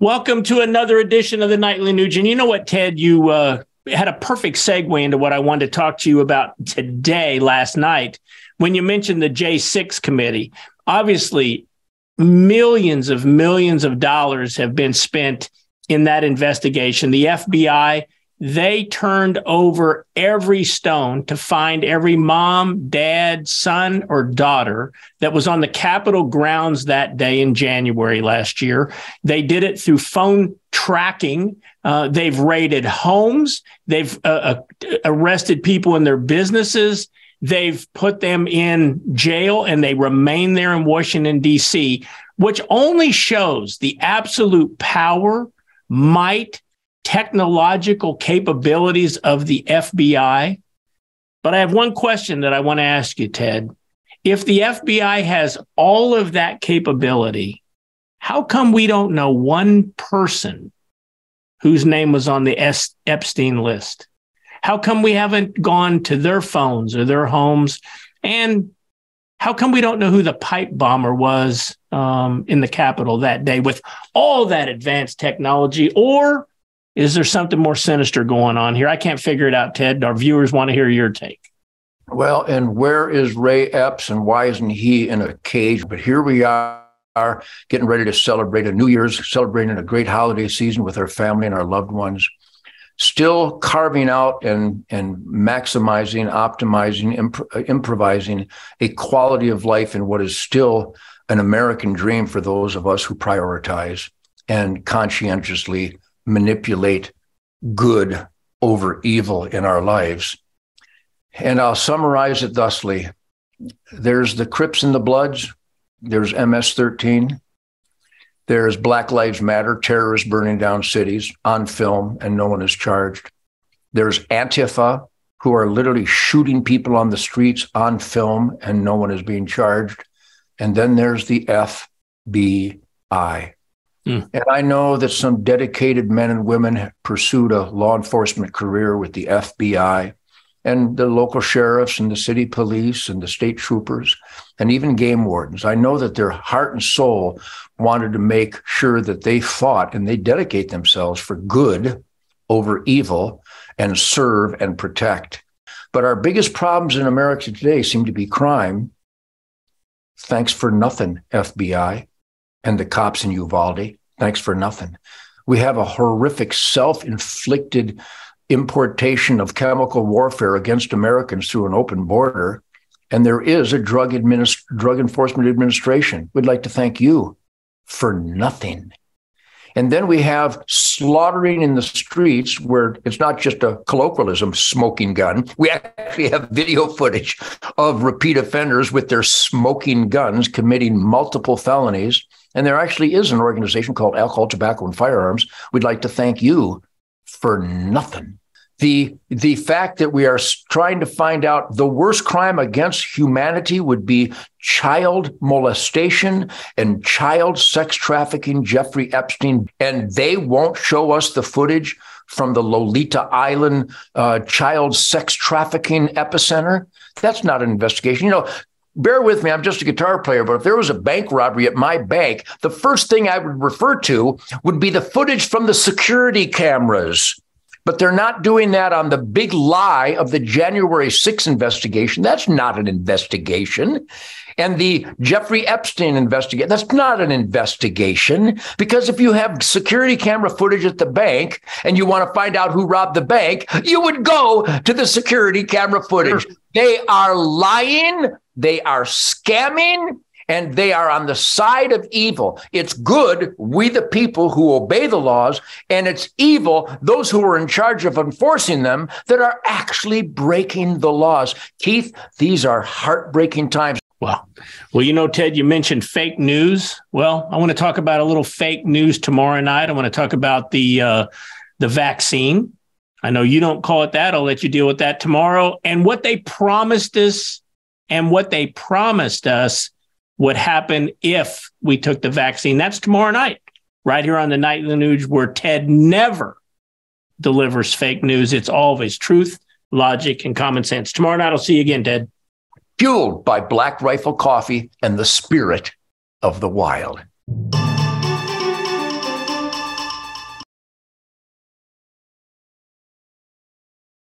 Welcome to another edition of the Nightly Nuge. And you know what, Ted? You uh, had a perfect segue into what I wanted to talk to you about today, last night, when you mentioned the J6 committee. Obviously, millions of millions of dollars have been spent in that investigation. The FBI they turned over every stone to find every mom, dad, son, or daughter that was on the Capitol grounds that day in January last year. They did it through phone tracking. Uh, they've raided homes. They've uh, uh, arrested people in their businesses. They've put them in jail and they remain there in Washington, D.C., which only shows the absolute power, might, technological capabilities of the FBI. But I have one question that I want to ask you, Ted. If the FBI has all of that capability, how come we don't know one person whose name was on the S- Epstein list? How come we haven't gone to their phones or their homes? And how come we don't know who the pipe bomber was um, in the Capitol that day with all that advanced technology? Or is there something more sinister going on here? I can't figure it out, Ted. Our viewers want to hear your take. Well, and where is Ray Epps and why isn't he in a cage? But here we are getting ready to celebrate a New Year's, celebrating a great holiday season with our family and our loved ones, still carving out and, and maximizing, optimizing, imp- improvising a quality of life in what is still an American dream for those of us who prioritize and conscientiously manipulate good over evil in our lives. And I'll summarize it thusly there's the Crips and the Bloods, there's MS 13, there's Black Lives Matter, terrorists burning down cities on film, and no one is charged. There's Antifa, who are literally shooting people on the streets on film, and no one is being charged. And then there's the FBI. Mm. And I know that some dedicated men and women pursued a law enforcement career with the FBI and the local sheriffs and the city police and the state troopers and even game wardens. I know that their heart and soul wanted to make sure that they fought and they dedicate themselves for good over evil and serve and protect. But our biggest problems in America today seem to be crime. Thanks for nothing, FBI and the cops in Uvalde. Thanks for nothing. We have a horrific self inflicted importation of chemical warfare against Americans through an open border. And there is a drug, administ- drug enforcement administration. We'd like to thank you for nothing. And then we have slaughtering in the streets where it's not just a colloquialism, smoking gun. We actually have video footage of repeat offenders with their smoking guns committing multiple felonies. And there actually is an organization called Alcohol, Tobacco, and Firearms. We'd like to thank you for nothing. The, the fact that we are trying to find out the worst crime against humanity would be child molestation and child sex trafficking, Jeffrey Epstein, and they won't show us the footage from the Lolita Island uh, child sex trafficking epicenter. That's not an investigation. You know, bear with me, I'm just a guitar player, but if there was a bank robbery at my bank, the first thing I would refer to would be the footage from the security cameras. But they're not doing that on the big lie of the January 6th investigation. That's not an investigation. And the Jeffrey Epstein investigation, that's not an investigation. Because if you have security camera footage at the bank and you want to find out who robbed the bank, you would go to the security camera footage. They are lying they are scamming and they are on the side of evil. It's good, we the people who obey the laws, and it's evil, those who are in charge of enforcing them, that are actually breaking the laws. Keith, these are heartbreaking times. Well, well, you know, Ted, you mentioned fake news. Well, I want to talk about a little fake news tomorrow night. I want to talk about the uh, the vaccine. I know you don't call it that. I'll let you deal with that tomorrow. And what they promised us and what they promised us would happen if we took the vaccine. That's tomorrow night, right here on the Nightly Nuge, where Ted never delivers fake news. It's always truth, logic, and common sense. Tomorrow night, I'll see you again, Ted. Fueled by Black Rifle Coffee and the spirit of the wild.